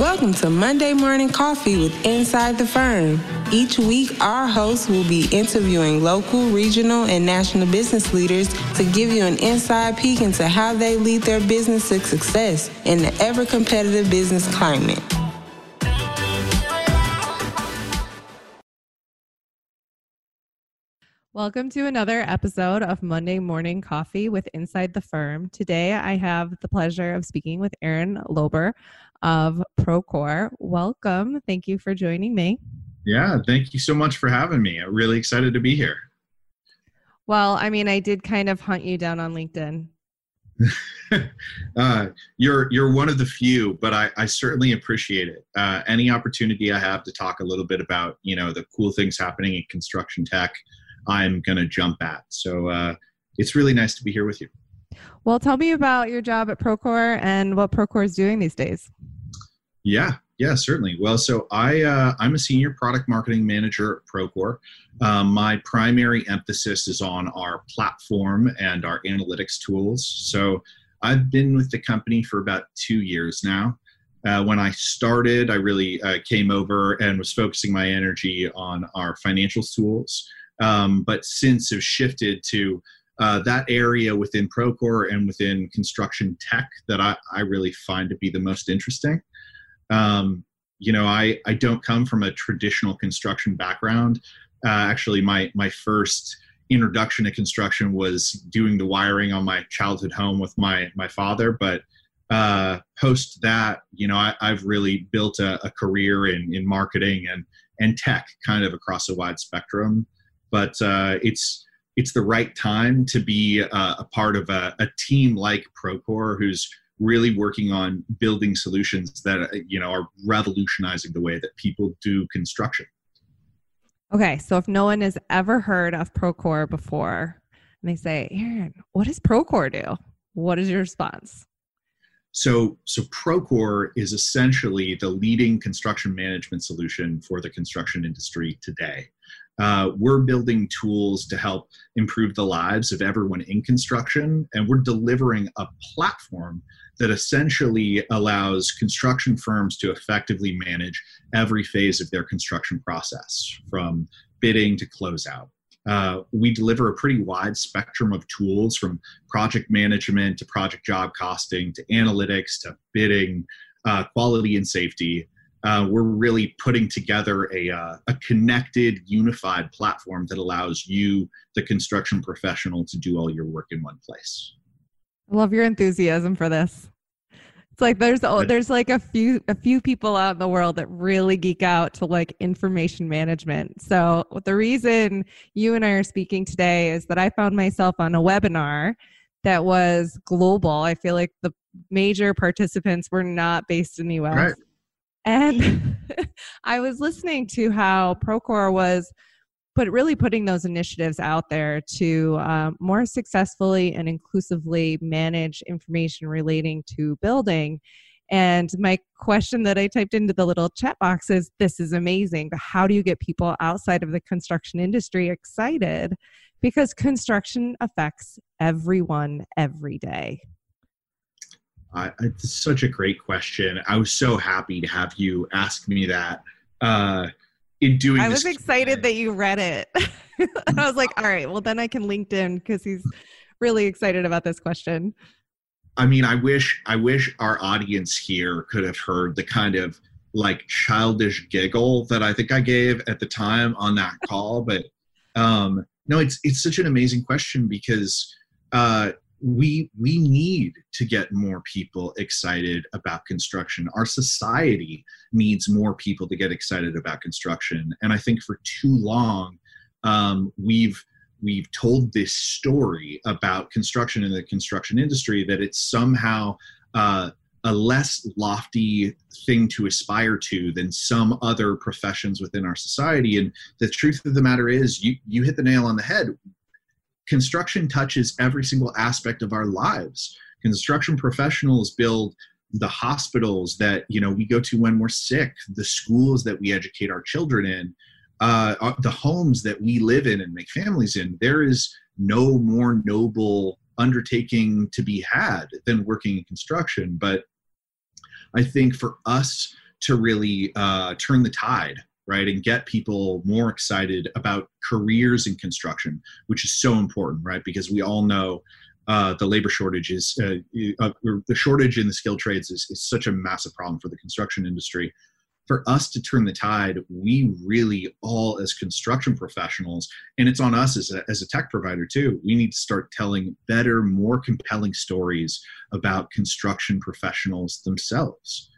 Welcome to Monday Morning Coffee with Inside the Firm. Each week, our hosts will be interviewing local, regional, and national business leaders to give you an inside peek into how they lead their business to success in the ever competitive business climate. Welcome to another episode of Monday Morning Coffee with Inside the Firm. Today I have the pleasure of speaking with Aaron Lober of Procore. Welcome. Thank you for joining me. Yeah, thank you so much for having me. I'm really excited to be here. Well, I mean, I did kind of hunt you down on LinkedIn. uh, you're you're one of the few, but I, I certainly appreciate it. Uh, any opportunity I have to talk a little bit about you know the cool things happening in construction tech, I'm going to jump at. So uh, it's really nice to be here with you. Well, tell me about your job at Procore and what Procore is doing these days. Yeah, yeah, certainly. Well, so I uh, I'm a senior product marketing manager at Procore. Um, my primary emphasis is on our platform and our analytics tools. So I've been with the company for about two years now. Uh, when I started, I really uh, came over and was focusing my energy on our financial tools um, but since have shifted to uh, that area within Procore and within construction tech that I, I really find to be the most interesting. Um, you know, I, I don't come from a traditional construction background. Uh, actually, my, my first introduction to construction was doing the wiring on my childhood home with my, my father. But uh, post that, you know, I, have really built a, a, career in, in marketing and, and tech kind of across a wide spectrum but uh, it's it's the right time to be uh, a part of a, a, team like Procore, who's really working on building solutions that uh, you know are revolutionizing the way that people do construction. Okay, so if no one has ever heard of Procore before, and they say, "Aaron, what does Procore do?" What is your response? So, so Procore is essentially the leading construction management solution for the construction industry today uh, we're building tools to help improve the lives of everyone in construction, and we're delivering a platform that essentially allows construction firms to effectively manage every phase of their construction process from bidding to closeout. Uh, we deliver a pretty wide spectrum of tools from project management to project job costing to analytics to bidding, uh, quality and safety uh, we're really putting together a, uh, a connected, unified platform that allows you, the construction professional, to do all your work in one place. I love your enthusiasm for this. It's like there's oh, there's like a few a few people out in the world that really geek out to like information management. So the reason you and I are speaking today is that I found myself on a webinar that was global. I feel like the major participants were not based in the US. Right and I was listening to how Procore was but really putting those initiatives out there to um, more successfully and inclusively manage information relating to building. And my question that I typed into the little chat box is this is amazing, but how do you get people outside of the construction industry excited? Because construction affects everyone every day. Uh, it's such a great question. I was so happy to have you ask me that. Uh, in doing, I was excited that you read it. I was like, all right, well then I can LinkedIn because he's really excited about this question. I mean, I wish I wish our audience here could have heard the kind of like childish giggle that I think I gave at the time on that call. But um, no, it's it's such an amazing question because uh, we we need to get more people excited about construction. Our society needs more people to get excited about construction. And i think for too long um, we've we've told this story about construction and the construction industry that it's somehow uh, a less lofty thing to aspire to than some other professions within our society. And the truth of the matter is you you hit the nail on the head construction touches every single aspect of our lives. Construction professionals build the hospitals that you know we go to when we're sick, the schools that we educate our children in, uh, uh, the homes that we live in and make families in. There is no more noble undertaking to be had than working in construction. But I think for us to really uh, turn the tide right and get people more excited about careers in construction which is so important right because we all know uh, the labor shortage is uh, uh, the shortage in the skilled trades is, is such a massive problem for the construction industry. For us to turn the tide we really all as construction professionals and it's on us as a, as a tech provider too we need to start telling better more compelling stories about construction professionals themselves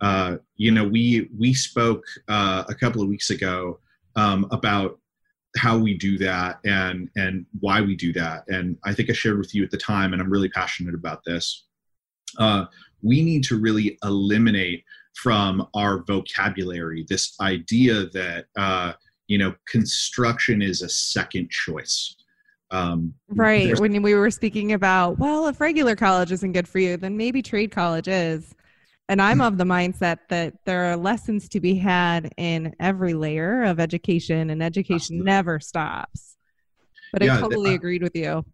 uh, you know, we we spoke uh, a couple of weeks ago um, about how we do that and and why we do that. And I think I shared with you at the time, and I'm really passionate about this. Uh, we need to really eliminate from our vocabulary this idea that uh, you know construction is a second choice. Um, right. When we were speaking about, well, if regular college isn't good for you, then maybe trade college is. And I'm of the mindset that there are lessons to be had in every layer of education, and education absolutely. never stops. But yeah, I totally uh, agreed with you.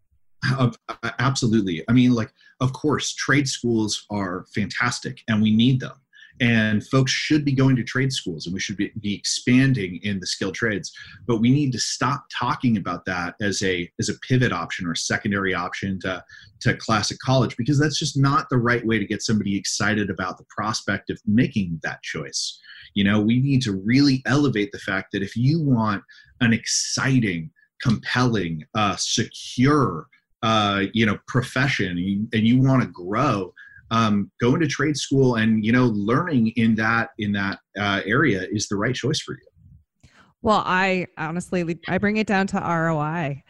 Uh, absolutely. I mean, like, of course, trade schools are fantastic and we need them and folks should be going to trade schools and we should be, expanding in the skilled trades. But we need to stop talking about that as a as a pivot option or a secondary option to to classic college because that's just not the right way to get somebody excited about the prospect of making that choice. You know we need to really elevate the fact that if you want an exciting compelling uh, secure uh, you know profession and you, and you want to grow um, going to trade school and you know learning in that in that uh, area is the right choice for you. Well i honestly i bring it down to roi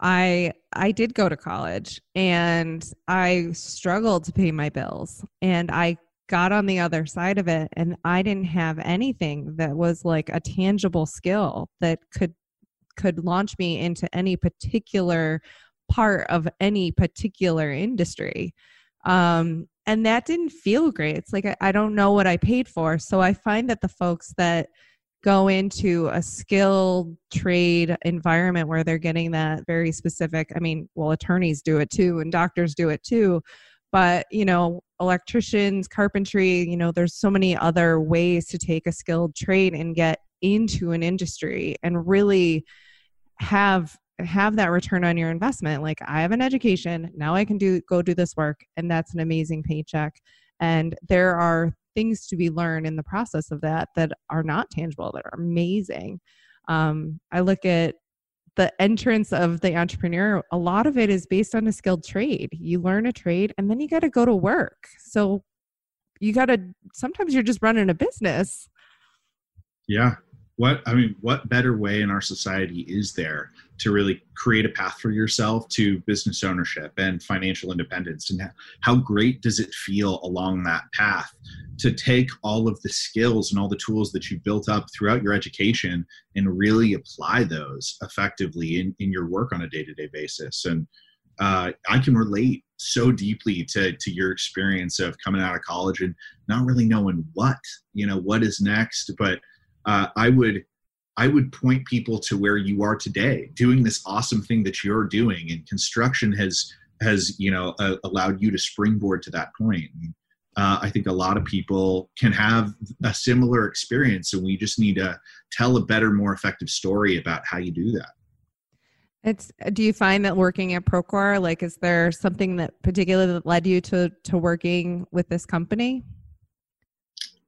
i i did go to college and i struggled to pay my bills and i got on the other side of it and i didn't have anything that was like a tangible skill that could could launch me into any particular part of any particular industry um, and that didn't feel great. It's like I, I, don't know what i paid for. So i find that the folks that go into a skilled trade environment where they're getting that very specific i mean well attorneys do it too and doctors do it too but you know electricians carpentry you know there's so many other ways to take a skilled trade and get into an industry and really have have that return on your investment like i have an education now i can do go do this work and that's an amazing paycheck. And there are things to be learned in the process of that that are not tangible that are amazing. Um, i look at the entrance of the entrepreneur a lot of it is based on a skilled trade. You learn a trade and then you got to go to work. So you got to sometimes you're just running a business. Yeah what i mean what better way in our society is there to really create a path for yourself to business ownership and financial independence? And how great does it feel along that path to take all of the skills and all the tools that you built up throughout your education and really apply those effectively in, in your work on a day-to-day basis? And uh, i can relate so deeply to, to your experience of coming out of college and not really knowing what you know what is next but uh, I would I would point people to where you are today, doing this awesome thing that you're doing, and construction has has you know uh, allowed you to springboard to that point. And, uh, I think a lot of people can have a similar experience, and we just need to tell a better, more effective story about how you do that. It's. Do you find that working at Procore, like, is there something that particularly that led you to to working with this company?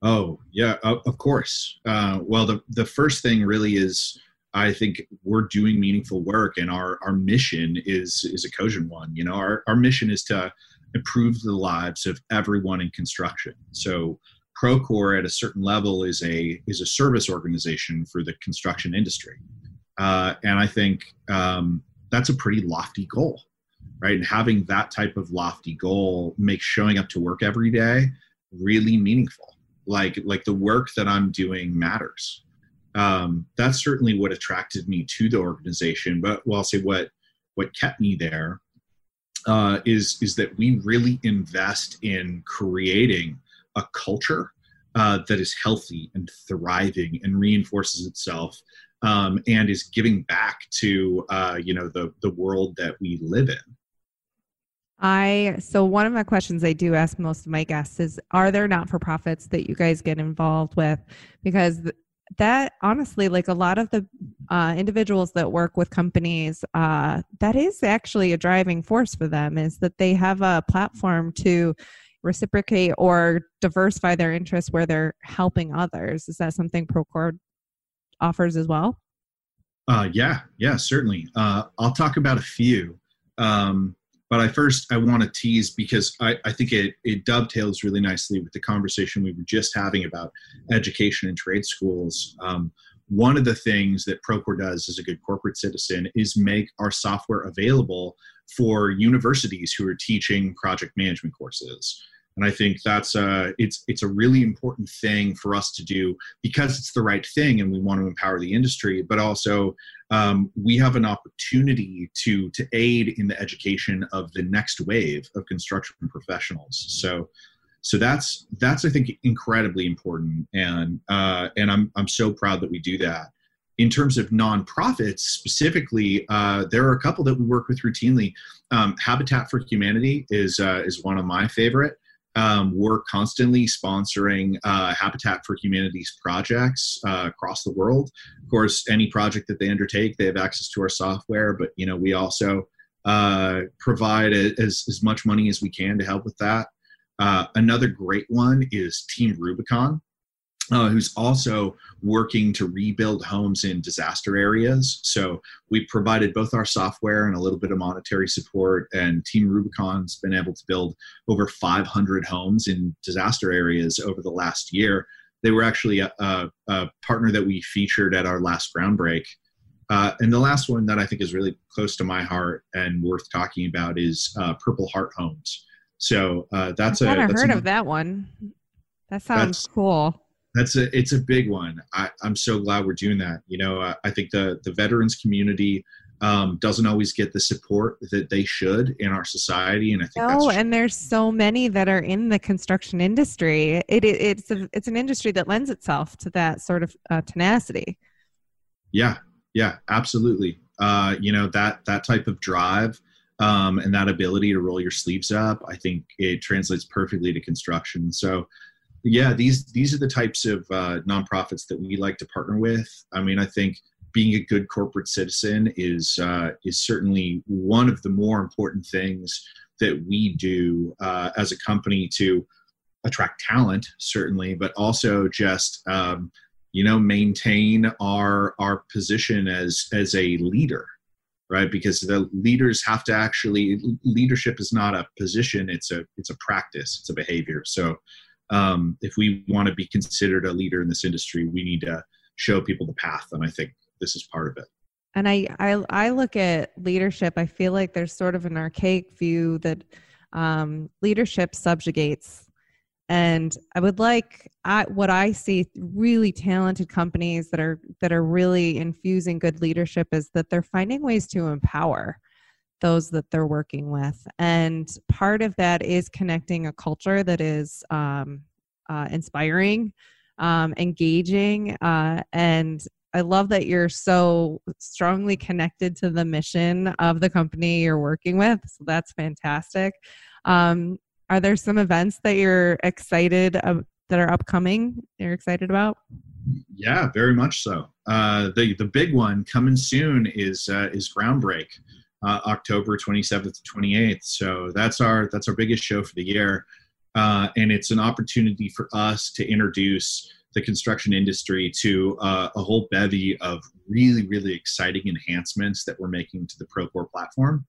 Oh yeah, of course. Uh, well, the the first thing really is I think we're doing meaningful work, and our our mission is is a cogent one. You know, our our mission is to improve the lives of everyone in construction. So Procore at a certain level is a is a service organization for the construction industry, uh, and I think um, that's a pretty lofty goal, right? And having that type of lofty goal makes showing up to work every day really meaningful like like the work that i'm doing matters. Um, that's certainly what attracted me to the organization but well i'll say what what kept me there uh, is is that we really invest in creating a culture uh, that is healthy and thriving and reinforces itself um, and is giving back to uh, you know the the world that we live in I so one of my questions I do ask most of my guests is are there not for profits that you guys get involved with? Because that honestly like a lot of the uh, individuals that work with companies uh, that is actually a driving force for them is that they have a platform to reciprocate or diversify their interests where they're helping others. Is that something procore offers as well? Uh, yeah yeah certainly. Uh, i'll talk about a few. Um, but I first I want to tease because I, I think it, it dovetails really nicely with the conversation we were just having about education and trade schools. Um, one of the things that Procore does as a good corporate citizen is make our software available for universities who are teaching project management courses and I think that's a it's it's a really important thing for us to do because it's the right thing, and we want to empower the industry. But also, um, we have an opportunity to to aid in the education of the next wave of construction professionals. So, so that's that's I think incredibly important, and uh, and I'm I'm so proud that we do that. In terms of nonprofits specifically, uh, there are a couple that we work with routinely. Um, Habitat for Humanity is uh, is one of my favorite. Um, we're constantly sponsoring uh, Habitat for Humanity's projects uh, across the world. Of course, any project that they undertake, they have access to our software. But you know, we also uh, provide a, as as much money as we can to help with that. Uh, another great one is Team Rubicon uh, who's also working to rebuild homes in disaster areas. So we provided both our software and a little bit of monetary support. And Team Rubicon's been able to build over 500 homes in disaster areas over the last year. They were actually a, a, a partner that we featured at our last groundbreak. Uh, and the last one that I think is really close to my heart and worth talking about is uh, Purple Heart Homes. So uh, that's I've a. I've heard of that one. That sounds cool that's a it's a big one. I, I'm so glad we're doing that. You know, I, I think the the veterans community um, doesn't always get the support that they should in our society, and I think no, and there's so many that are in the construction industry. It, it it's a, it's an industry that lends itself to that sort of uh, tenacity. Yeah, yeah, absolutely. Uh, you know that that type of drive um, and that ability to roll your sleeves up, I think it translates perfectly to construction. So yeah, these these are the types of uh, nonprofits that we like to partner with. I mean, I think being a good corporate citizen is uh, is certainly one of the more important things that we do uh, as a company to attract talent, certainly, but also just um, you know maintain our our position as as a leader right because the leaders have to actually leadership is not a position it's a it's a practice it's a behavior so um, if we want to be considered a leader in this industry, we need to show people the path, and I think this is part of it. And I, I, I look at leadership. I feel like there's sort of an archaic view that um, leadership subjugates. And I would like I, what I see really talented companies that are that are really infusing good leadership is that they're finding ways to empower those that they're working with. And part of that is connecting a culture that is um, uh, inspiring, um, engaging, uh, and I love that you're so strongly connected to the mission of the company you're working with. So that's fantastic. Um, are there some events that you're excited that are upcoming? You're excited about? Yeah, very much so. Uh, the the big one coming soon is uh, is Groundbreak uh, October 27th to 28th. So that's our that's our biggest show for the year, uh, and it's an opportunity for us to introduce the construction industry to uh, a whole bevy of really really exciting enhancements that we're making to the Procore platform.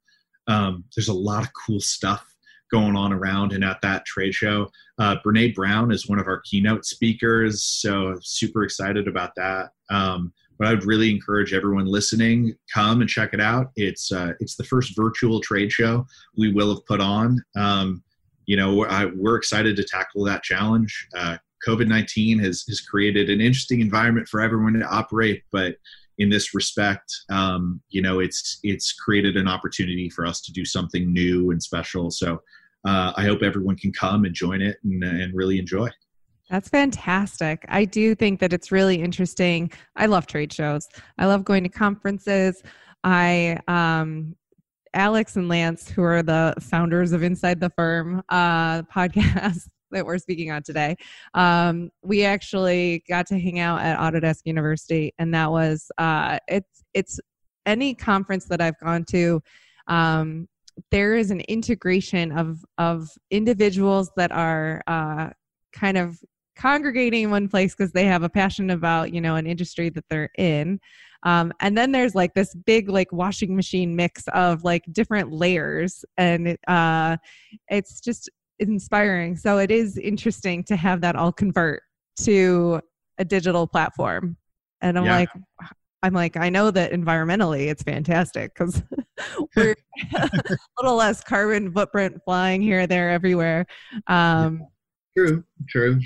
Um, there's a lot of cool stuff going on around and at that trade show. Uh, Brene Brown is one of our keynote speakers, so super excited about that. Um, but I would really encourage everyone listening come and check it out. It's uh, it's the first virtual trade show we will have put on. Um, you know, I, we're excited to tackle that challenge. Uh, COVID nineteen has has created an interesting environment for everyone to operate, but in this respect, um, you know, it's it's created an opportunity for us to do something new and special. So uh, I hope everyone can come and join it and, and really enjoy. That's fantastic. I do think that it's really interesting. I love trade shows. I love going to conferences. I um Alex and Lance, who are the founders of Inside the Firm uh, podcast that we're speaking on today, um, we actually got to hang out at Autodesk University, and that was uh, it's it's any conference that I've gone to. Um, there is an integration of of individuals that are uh, kind of congregating in one place because they have a passion about you know an industry that they're in. Um, and then there's like this big like washing machine mix of like different layers and uh, it's just inspiring. So it is interesting to have that all convert to a digital platform. And i'm yeah. like i'm like i know that environmentally it's fantastic because we're a little less carbon footprint flying here there everywhere. Um, true true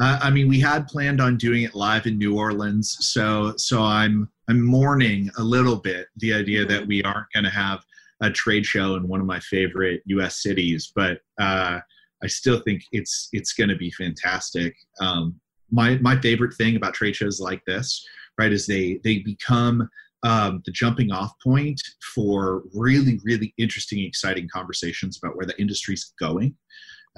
uh, I mean, we had planned on doing it live in New Orleans, so so I'm I'm mourning a little bit the idea that we aren't going to have a trade show in one of my favorite U.S. cities, but uh, I still think it's it's going to be fantastic. Um, my my favorite thing about trade shows like this, right, is they they become um, the jumping off point for really really interesting, exciting conversations about where the industry's going.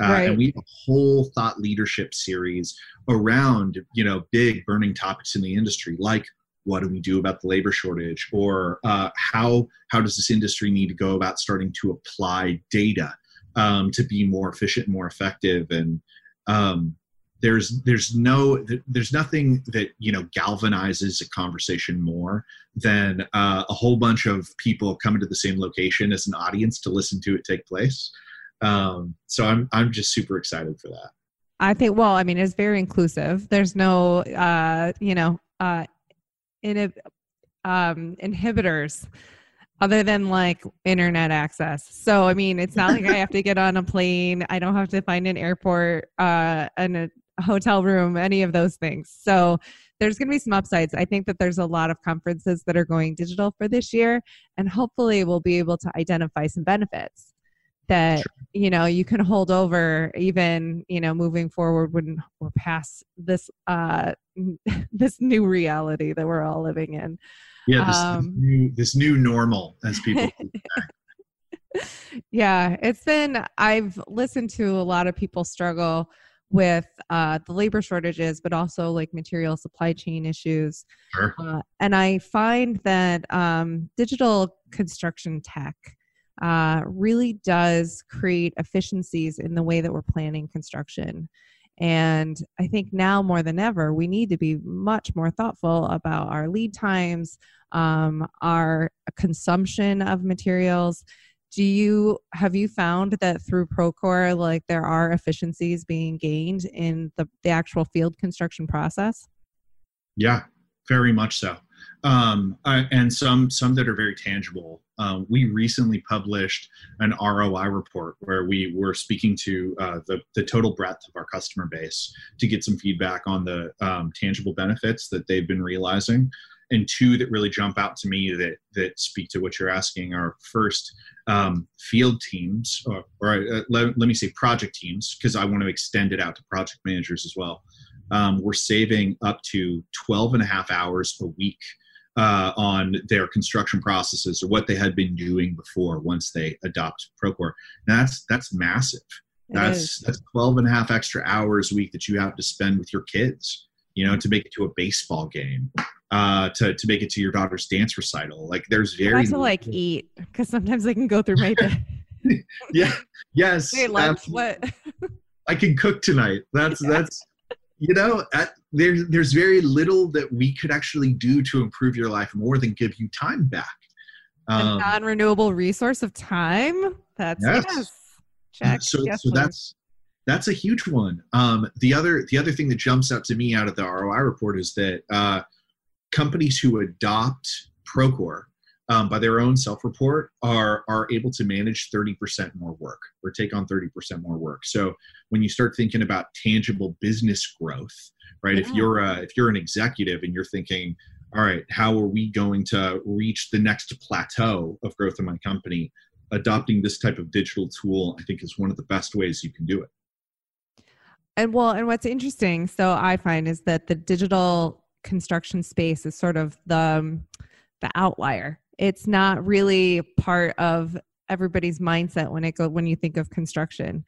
Uh, right. And we have a whole thought leadership series around, you know, big burning topics in the industry, like what do we do about the labor shortage, or uh, how how does this industry need to go about starting to apply data um, to be more efficient, more effective, and um, there's there's no there's nothing that you know galvanizes a conversation more than uh, a whole bunch of people coming to the same location as an audience to listen to it take place um, so I'm I'm just super excited for that. I think well, I mean, it's very inclusive. There's no uh, you know, uh um inhibitors other than like internet access. So I mean, it's not like I have to get on a plane. I don't have to find an airport uh and a hotel room, any of those things. So there's going to be some upsides. I think that there's a lot of conferences that are going digital for this year, and hopefully we'll be able to identify some benefits that sure. you know you can hold over even you know moving forward when we're past this uh this new reality that we're all living in yeah this, um, this new this new normal as people yeah it's been i've listened to a lot of people struggle with uh, the labor shortages, but also like material supply chain issues. Sure. Uh, and I find that um, digital construction tech uh, really does create efficiencies in the way that we're planning construction. And I think now more than ever, we need to be much more thoughtful about our lead times, um, our consumption of materials. Do you have you found that through Procore, like there are efficiencies being gained in the, the actual field construction process? Yeah, very much so um, uh, and some some that are very tangible. Um, we recently published an ROI report where we were speaking to uh, the the total breadth of our customer base to get some feedback on the um, tangible benefits that they've been realizing. And two that really jump out to me that that speak to what you're asking are first um, field teams, or, or uh, let, let me say project teams, because I want to extend it out to project managers as well. Um, we're saving up to 12 and a half hours a week uh, on their construction processes or what they had been doing before once they adopt Procore. That's that's massive. It that's is. that's 12 and a half extra hours a week that you have to spend with your kids, you know, to make it to a baseball game, uh, to, to make it to your daughter's dance recital. Like there's very I to like eat because sometimes I can go through my day. yeah. Yes. Hey, lunch. What? I can cook tonight. That's yeah. that's you know, at, there, there's very little that we could actually do to improve your life more than give you time back. Um, a non-renewable resource of time. That's yes. yes. Check. So, yes, so that's that's a huge one. Um, the other the other thing that jumps out to me out of the ROI report is that uh, companies who adopt Procore um, by their own self-report are are able to manage 30% more work or take on 30% more work. So when you start thinking about tangible business growth right yeah. if you're a, if you're an executive and you're thinking all right how are we going to reach the next plateau of growth in my company? Adopting this type of digital tool i think is one of the best ways you can do it. And well and what's interesting so i find is that the digital construction space is sort of the um, the outlier it's not really part of everybody's mindset when it go when you think of construction.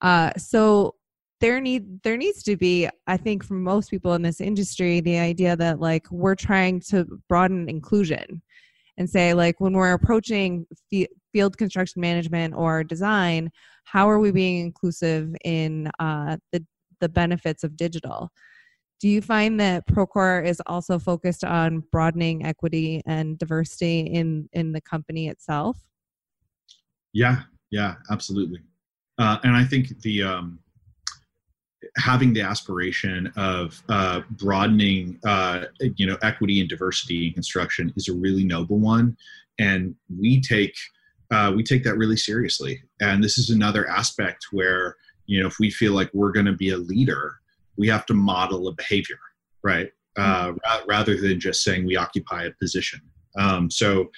Uh, so there need there needs to be i think for most people in this industry the idea that like we're trying to broaden inclusion and say like when we're approaching field construction management or design how are we being inclusive in uh, the the benefits of digital do you find that procore is also focused on broadening equity and diversity in in the company itself? Yeah yeah absolutely. Uh, and i think the um, having the aspiration of uh, broadening, uh, you know, equity and diversity in construction is a really noble one, and we take uh, we take that really seriously. And this is another aspect where you know if we feel like we're going to be a leader, we have to model a behavior, right? Uh, mm-hmm. Ra- rather than just saying we occupy a position. Um, so,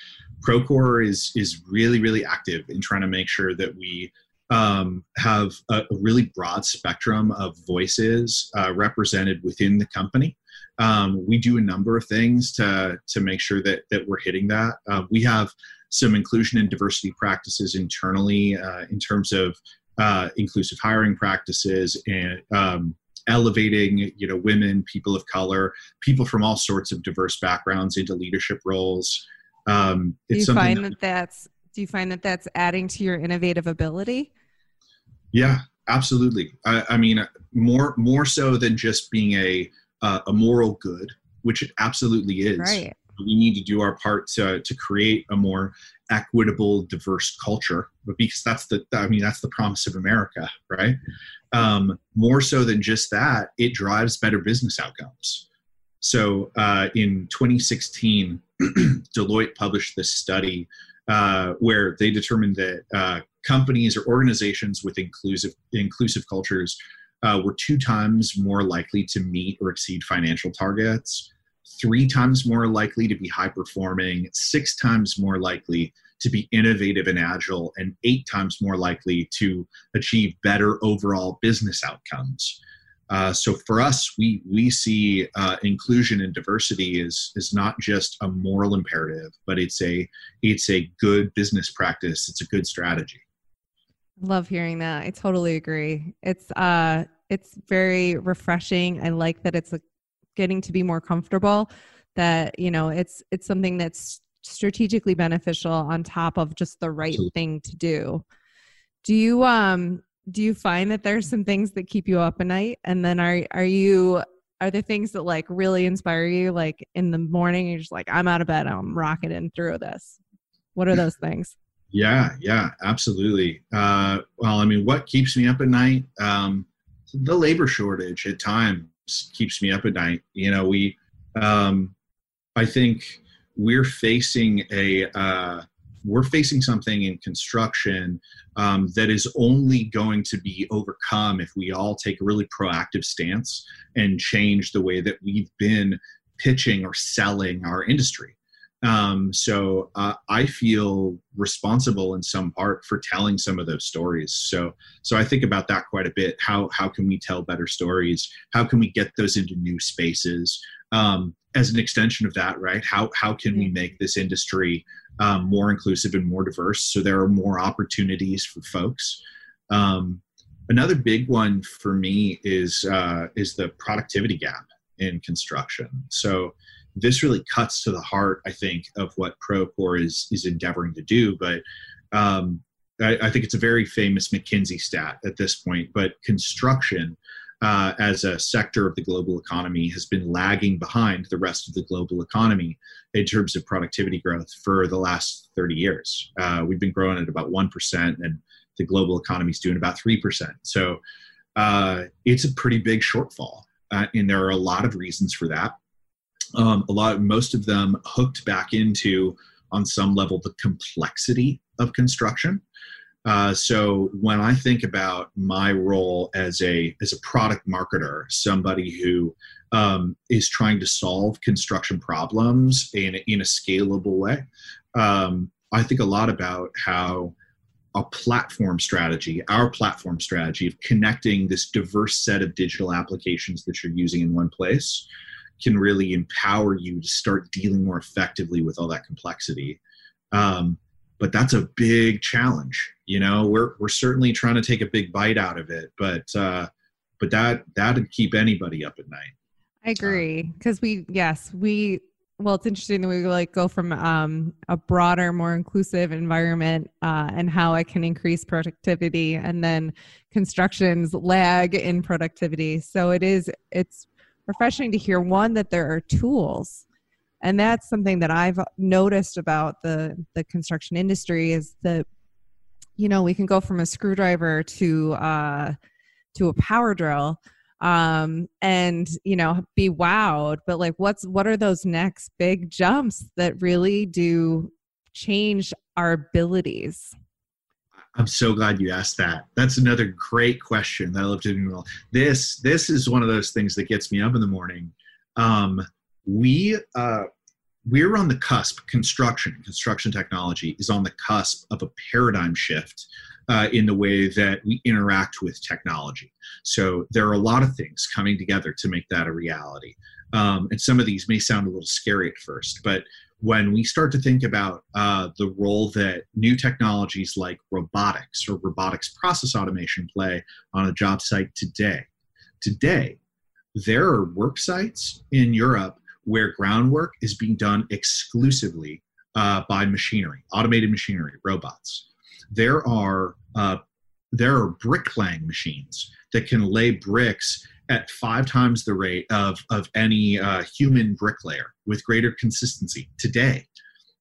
Procore is is really really active in trying to make sure that we um, have a, a, really broad spectrum of voices uh, represented within the company. Um, we do a number of things to, to make sure that, that we're hitting that. Uh, we have some inclusion and diversity practices internally uh, in terms of uh, inclusive hiring practices and um, elevating you know women people of color people from all sorts of diverse backgrounds into leadership roles um, do you find that, that that's do you find that that's adding to your innovative ability yeah, absolutely. I, I mean, more more so than just being a uh, a moral good, which it absolutely is. Right. We need to do our part to to create a more equitable, diverse culture. Because that's the I mean that's the promise of America, right? Um, more so than just that, it drives better business outcomes. So uh, in 2016, Deloitte published this study uh, where they determined that uh, companies or organizations with inclusive inclusive cultures uh, were two times more likely to meet or exceed financial targets, three times more likely to be high performing, six times more likely to be innovative and agile, and eight times more likely to achieve better overall business outcomes. Uh, so for us, we we see uh, inclusion and diversity is is not just a moral imperative, but it's a it's a good business practice. It's a good strategy. Love hearing that. I totally agree. It's uh, it's very refreshing. I like that it's a, getting to be more comfortable. That you know, it's it's something that's strategically beneficial on top of just the right thing to do. Do you um do you find that there's some things that keep you up at night? And then are are you are there things that like really inspire you? Like in the morning you're just like i'm out of bed i'm rocketing through this. What are those things? Yeah yeah absolutely. Uh, well i mean what keeps me up at night? Um, the labor shortage at times keeps me up at night you know we um, i think we're facing a uh, we're facing something in construction um, that is only going to be overcome if we all take a really proactive stance and change the way that we've been pitching or selling our industry. Um, so uh, I feel responsible in some part for telling some of those stories. So so I think about that quite a bit. How how can we tell better stories? How can we get those into new spaces? Um, as an extension of that, right? How how can we make this industry um, more inclusive and more diverse so there are more opportunities for folks? Um, another big one for me is uh, is the productivity gap in construction. So this really cuts to the heart, I think, of what Procore is is endeavoring to do. But um, I, I, think it's a very famous McKinsey stat at this point. But construction uh, as a sector of the global economy has been lagging behind the rest of the global economy in terms of productivity growth for the last 30 years. Uh, we've been growing at about 1%, and the global economy is doing about 3%. So uh, it's a pretty big shortfall. Uh, and there are a lot of reasons for that. Um, a lot, most of them hooked back into, on some level, the complexity of construction. Uh, so when I think about my role as a as a product marketer, somebody who um, is trying to solve construction problems in in a scalable way, um, I think a lot about how a platform strategy, our platform strategy of connecting this diverse set of digital applications that you're using in one place, can really empower you to start dealing more effectively with all that complexity Um, but that's a big challenge. You know, we're we're certainly trying to take a big bite out of it, but uh, but that that'd keep anybody up at night. I agree because we yes we well it's interesting that we like go from um, a broader more inclusive environment uh, and how it can increase productivity and then construction's lag in productivity so it is it's refreshing to hear one that there are tools. And that's something that i've noticed about the the construction industry is that you know we can go from a screwdriver to uh to a power drill um and you know be wowed. But like what's what are those next big jumps that really do change our abilities i'm so glad you asked that that's another great question that i love to do this this is one of those things that gets me up in the morning um we uh we're on the cusp construction construction technology is on the cusp of a paradigm shift uh, in the way that we interact with technology. So there are a lot of things coming together to make that a reality. Um, and some of these may sound a little scary at first, but when we start to think about uh, the role that new technologies like robotics or robotics process automation play on a job site today, today, there are work sites in Europe where groundwork is being done exclusively uh, by machinery, automated machinery, robots. There are uh, there are bricklaying machines that can lay bricks at five times the rate of, of any uh, human bricklayer with greater consistency today.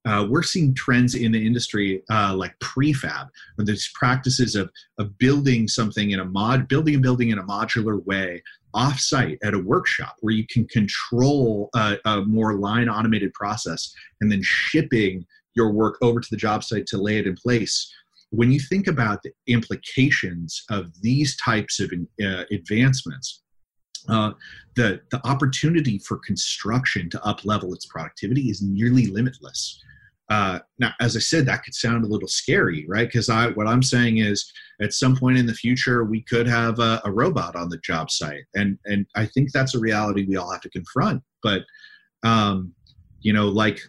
Uh, we're seeing trends in the industry uh, like prefab, or these practices of, of building something in a mod, building and building in a modular way off-site at a workshop where you can control a, a more line automated process and then shipping your work over to the job site to lay it in place when you think about the implications of these types of uh, advancements, uh, the, the opportunity for construction to up level its productivity is nearly limitless. Uh, now, as I said, that could sound a little scary, right? Because I, what I'm saying is, at some point in the future, we could have a, a, robot on the job site, and and I think that's a reality we all have to confront. But, um, you know, like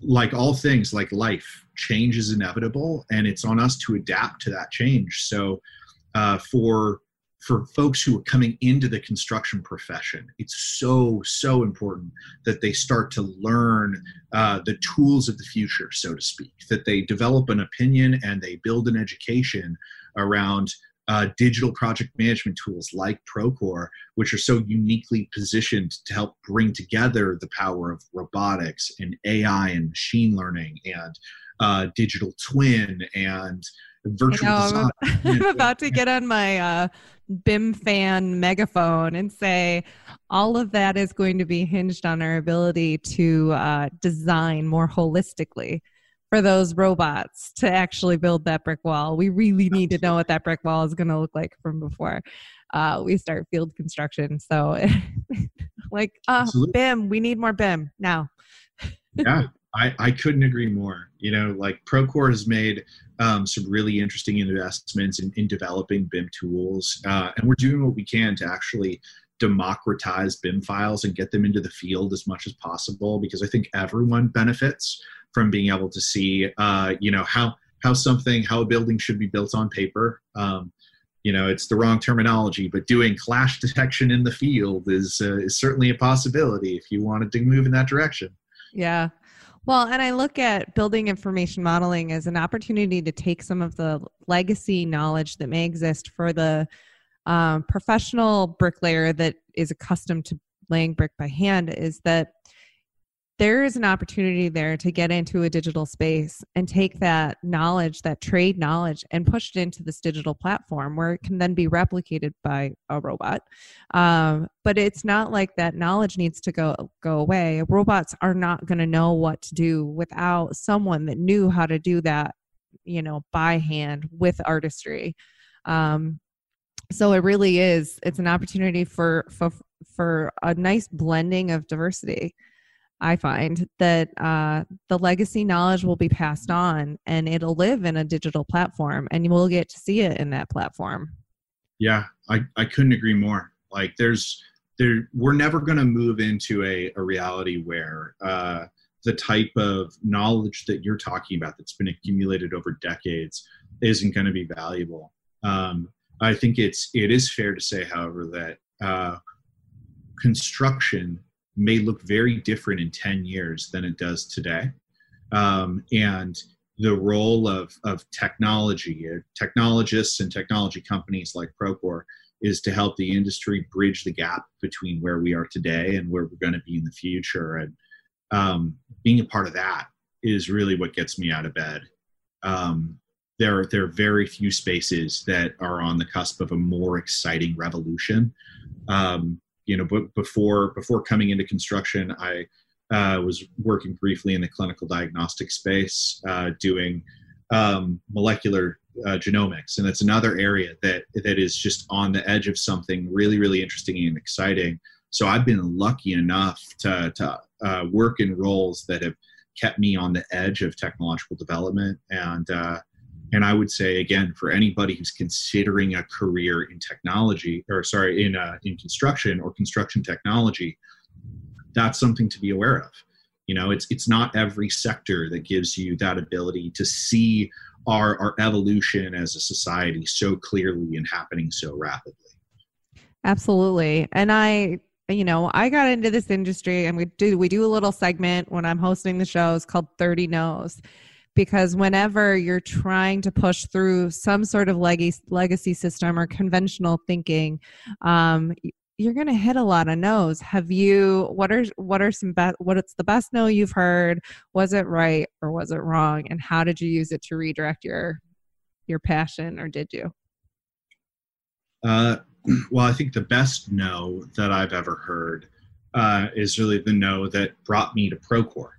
like all things, like life, change is inevitable, and it's on us to adapt to that change. So, uh, for for folks who are coming into the construction profession, it's so so important that they start to learn uh, the tools of the future, so to speak. That they develop an opinion and they build an education around uh, digital project management tools like Procore, which are so uniquely positioned to help bring together the power of robotics and AI and machine learning and uh, digital twin and virtual know, design. I'm, about to get on my uh, BIM fan megaphone and say all of that is going to be hinged on our ability to uh, design more holistically for those robots to actually build that brick wall. We really need to know what that brick wall is going to look like from before uh, we start field construction. So, like, uh, BIM, we need more BIM now. yeah, I, I couldn't agree more. You know, like Procore has made um, some really interesting investments in, in developing BIM tools, uh, and we're doing what we can to actually democratize BIM files and get them into the field as much as possible because I think everyone benefits from being able to see, uh, you know, how how something, how a building should be built on paper. Um, you know, it's the wrong terminology, but doing clash detection in the field is uh, is certainly a possibility if you wanted to move in that direction. Yeah. Well, and I look at building information modeling as an opportunity to take some of the legacy knowledge that may exist for the um, professional bricklayer that is accustomed to laying brick by hand. Is that there is an opportunity there to get into a digital space and take that knowledge, that trade knowledge, and push it into this digital platform where it can then be replicated by a robot. Um, but it's not like that knowledge needs to go go away. Robots are not going to know what to do without someone that knew how to do that, you know, by hand with artistry. Um, so it really is. It's an opportunity for for for a nice blending of diversity. I find that uh, the legacy knowledge will be passed on and it'll live in a digital platform and you will get to see it in that platform. Yeah, I, I couldn't agree more. Like there's there we're never going to move into a, a reality where uh, the type of knowledge that you're talking about that's been accumulated over decades isn't going to be valuable. Um, I think it's it is fair to say, however, that uh, construction may look very different in 10 years than it does today. Um, and the role of, of technology, uh, technologists and technology companies like Procore is to help the industry bridge the gap between where we are today and where we're going to be in the future. And um, being a part of that is really what gets me out of bed. Um, there, there are very few spaces that are on the cusp of a more exciting revolution. Um, you know, but before before coming into construction, I uh, was working briefly in the clinical diagnostic space, uh, doing um, molecular uh, genomics, and that's another area that that is just on the edge of something really, really interesting and exciting. So I've been lucky enough to to uh, work in roles that have kept me on the edge of technological development and uh, and I would say again for anybody who's considering a career in technology or sorry in uh, in construction or construction technology, that's something to be aware of. You know, it's it's not every sector that gives you that ability to see our our evolution as a society so clearly and happening so rapidly. Absolutely, and I you know, I got into this industry and we do we do a little segment when I'm hosting the shows called 30 No's because whenever you're trying to push through some sort of legacy legacy system or conventional thinking, um, you're going to hit a lot of no's. Have you? What are what are some best? What's the best no you've heard? Was it right or was it wrong? And how did you use it to redirect your your passion, or did you? Uh, well, I think the best no that I've ever heard uh, is really the no that brought me to Procore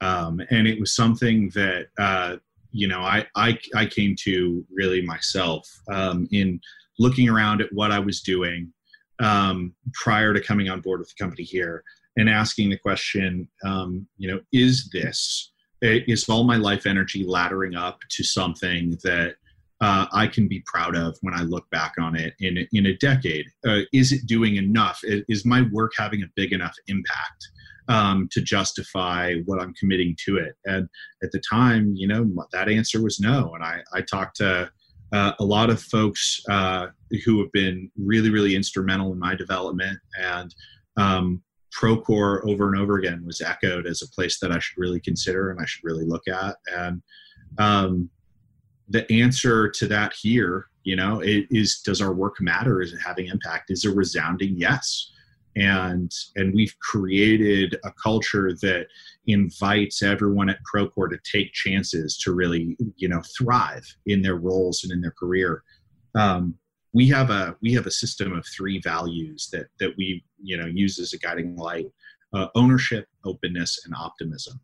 um, and it was something that uh, you know I, I, I came to really myself um, in looking around at what I was doing um, prior to coming on board with the company here and asking the question, um, you know, is this is all my life energy laddering up to something that uh, I can be proud of when I look back on it in in a decade? Uh, is it doing enough? Is my work having a big enough impact? Um, to justify what I'm committing to it. And at the time, you know, that answer was no. And I, I talked to uh, a lot of folks uh, who have been really, really instrumental in my development. And um, Procore over and over again was echoed as a place that I should really consider and I should really look at. And um, the answer to that here, you know, is does our work matter? Is it having impact? Is a resounding yes and and we've created a culture that invites everyone at Procore to take chances to really you know thrive in their roles and in their career. Um, we have a we have a system of three values that that we you know use as a guiding light: uh, ownership, openness, and optimism.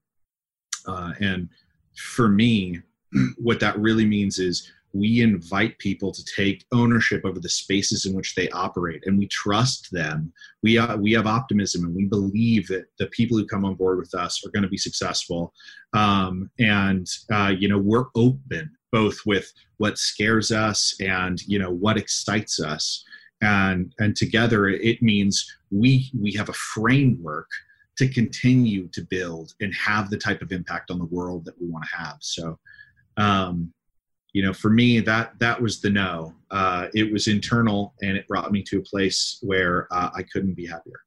Uh, and for me, what that really means is we invite people to take ownership over the spaces in which they operate and we trust them. We uh, we have optimism and we believe that the people who come on board with us are going to be successful. Um, and uh, you know we're open both with what scares us and you know what excites us. And and together it means we we have a framework to continue to build and have the type of impact on the world that we want to have. So um, you know for me that that was the no. Uh, it was internal and it brought me to a place where uh, i couldn't be happier.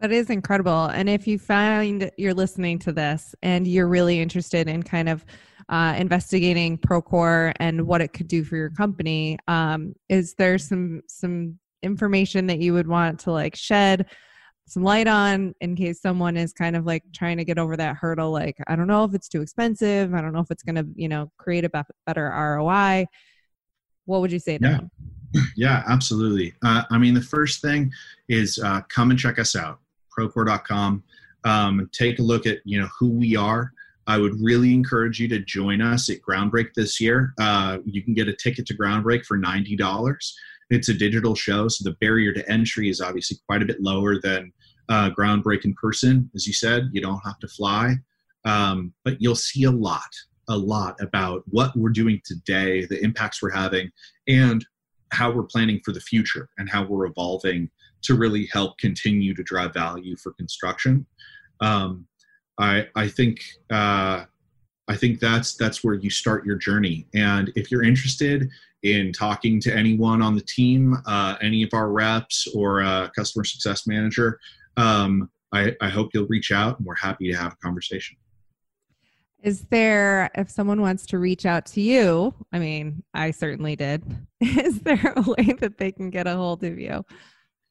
That is incredible. And if you find you're listening to this and you're really interested in kind of uh, investigating procore and what it could do for your company um, is there some some information that you would want to like shed some light on in case someone is kind of like trying to get over that hurdle like i don't know if it's too expensive i don't know if it's going to you know create a better roi what would you say to yeah. them? Yeah absolutely. Uh, i mean the first thing is uh, come and check us out procore.com um, take a look at you know who we are. I would really encourage you to join us at groundbreak this year. Uh, you can get a ticket to groundbreak for $90 it's a digital show, so the barrier to entry is obviously quite a bit lower than uh, Groundbreak person. As you said, you don't have to fly, um, but you'll see a lot, a lot about what we're doing today, the impacts we're having, and how we're planning for the future and how we're evolving to really help continue to drive value for construction. Um, I I think uh, I think that's that's where you start your journey. And if you're interested in talking to anyone on the team, uh, any of our reps or a customer success manager, um, I, I hope you'll reach out, and we're happy to have a conversation. Is there, if someone wants to reach out to you, I mean, I certainly did. Is there a way that they can get a hold of you?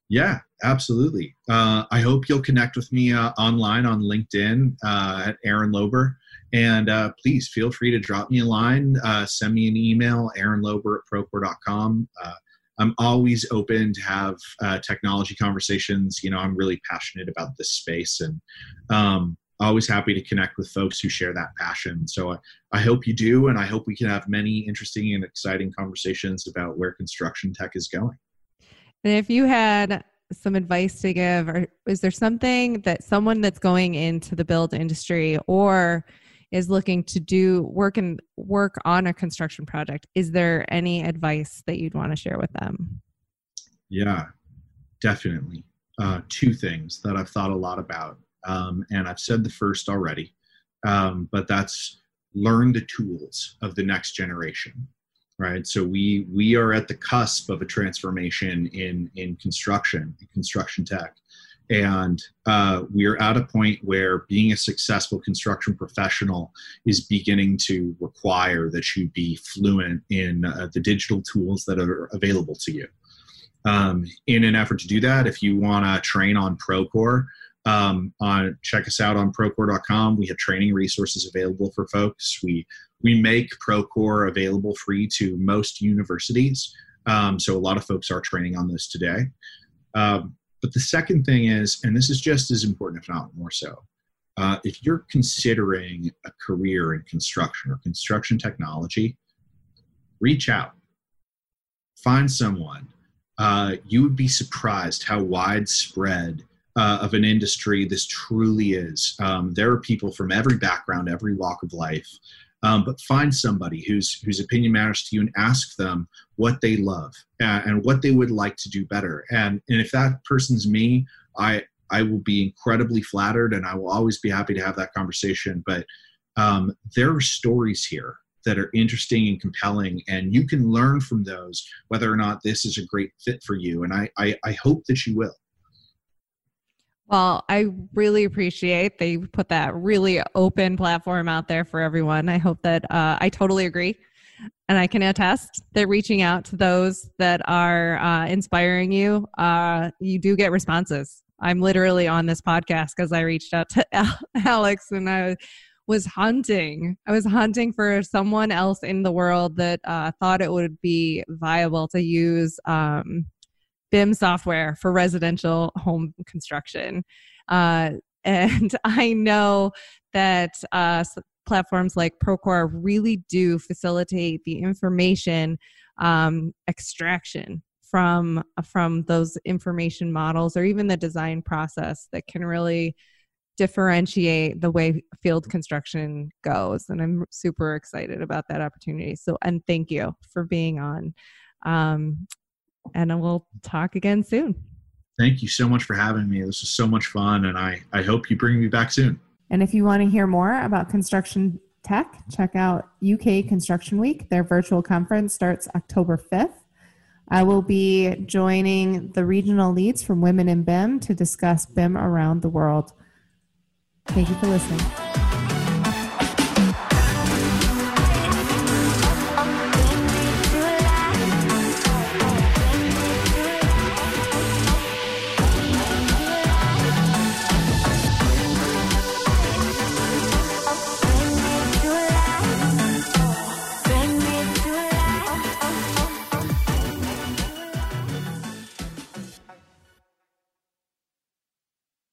Yeah, absolutely. Uh, I hope you'll connect with me uh, online on LinkedIn uh, at Aaron Lober. And uh, please feel free to drop me a line, uh, send me an email, aaronlober at procore.com. Uh, I'm always open to have technology conversations. You know, I'm really passionate about this space and um, always happy to connect with folks who share that passion. So I, I hope you do, and I hope we can have many interesting and exciting conversations about where construction tech is going. And if you had some advice to give, or is there something that someone that's going into the build industry or is looking to do work and work on a construction project, is there any advice that you'd want to share with them? Yeah, definitely. Uh, two things that I've thought a lot about um, and I've said the first already, um, but that's learn the tools of the next generation right so we we are at the cusp of a transformation in in construction in construction tech and uh, we are at a point where being a successful construction professional is beginning to require that you be fluent in uh, the digital tools that are available to you. Um, in an effort to do that if you want to train on procore um, on check us out on procore.com we have training resources available for folks. We we make procore available free to most universities. Um, so a lot of folks are training on this today. Um, but the second thing is and this is just as important if not more so uh, if you're considering a career in construction or construction technology reach out find someone uh, you would be surprised how widespread uh, of an industry this truly is. Um, there are people from every background, every walk of life. Um, but find somebody whose whose opinion matters to you and ask them what they love uh, and what they would like to do better. And and if that person's me, I I will be incredibly flattered and I will always be happy to have that conversation. But um, there are stories here that are interesting and compelling, and you can learn from those whether or not this is a great fit for you. And I I, I hope that you will. Well, I really appreciate they put that really open platform out there for everyone. I hope that uh, I totally agree. And I can attest that reaching out to those that are uh, inspiring you, uh, you do get responses. I'm literally on this podcast because I reached out to Alex and I was hunting. I was hunting for someone else in the world that uh, thought it would be viable to use um, BIM software for residential home construction. Uh, and I know that uh, platforms like Procore really do facilitate the information um, extraction from from those information models or even the design process that can really differentiate the way field construction goes. And i'm super excited about that opportunity. So and thank you for being on. Um, and we'll talk again soon. Thank you so much for having me. This was so much fun, and I, I hope you bring me back soon. And if you want to hear more about construction tech, check out UK Construction Week. Their virtual conference starts October 5th. I will be joining the regional leads from Women in BIM to discuss BIM around the world. Thank you for listening.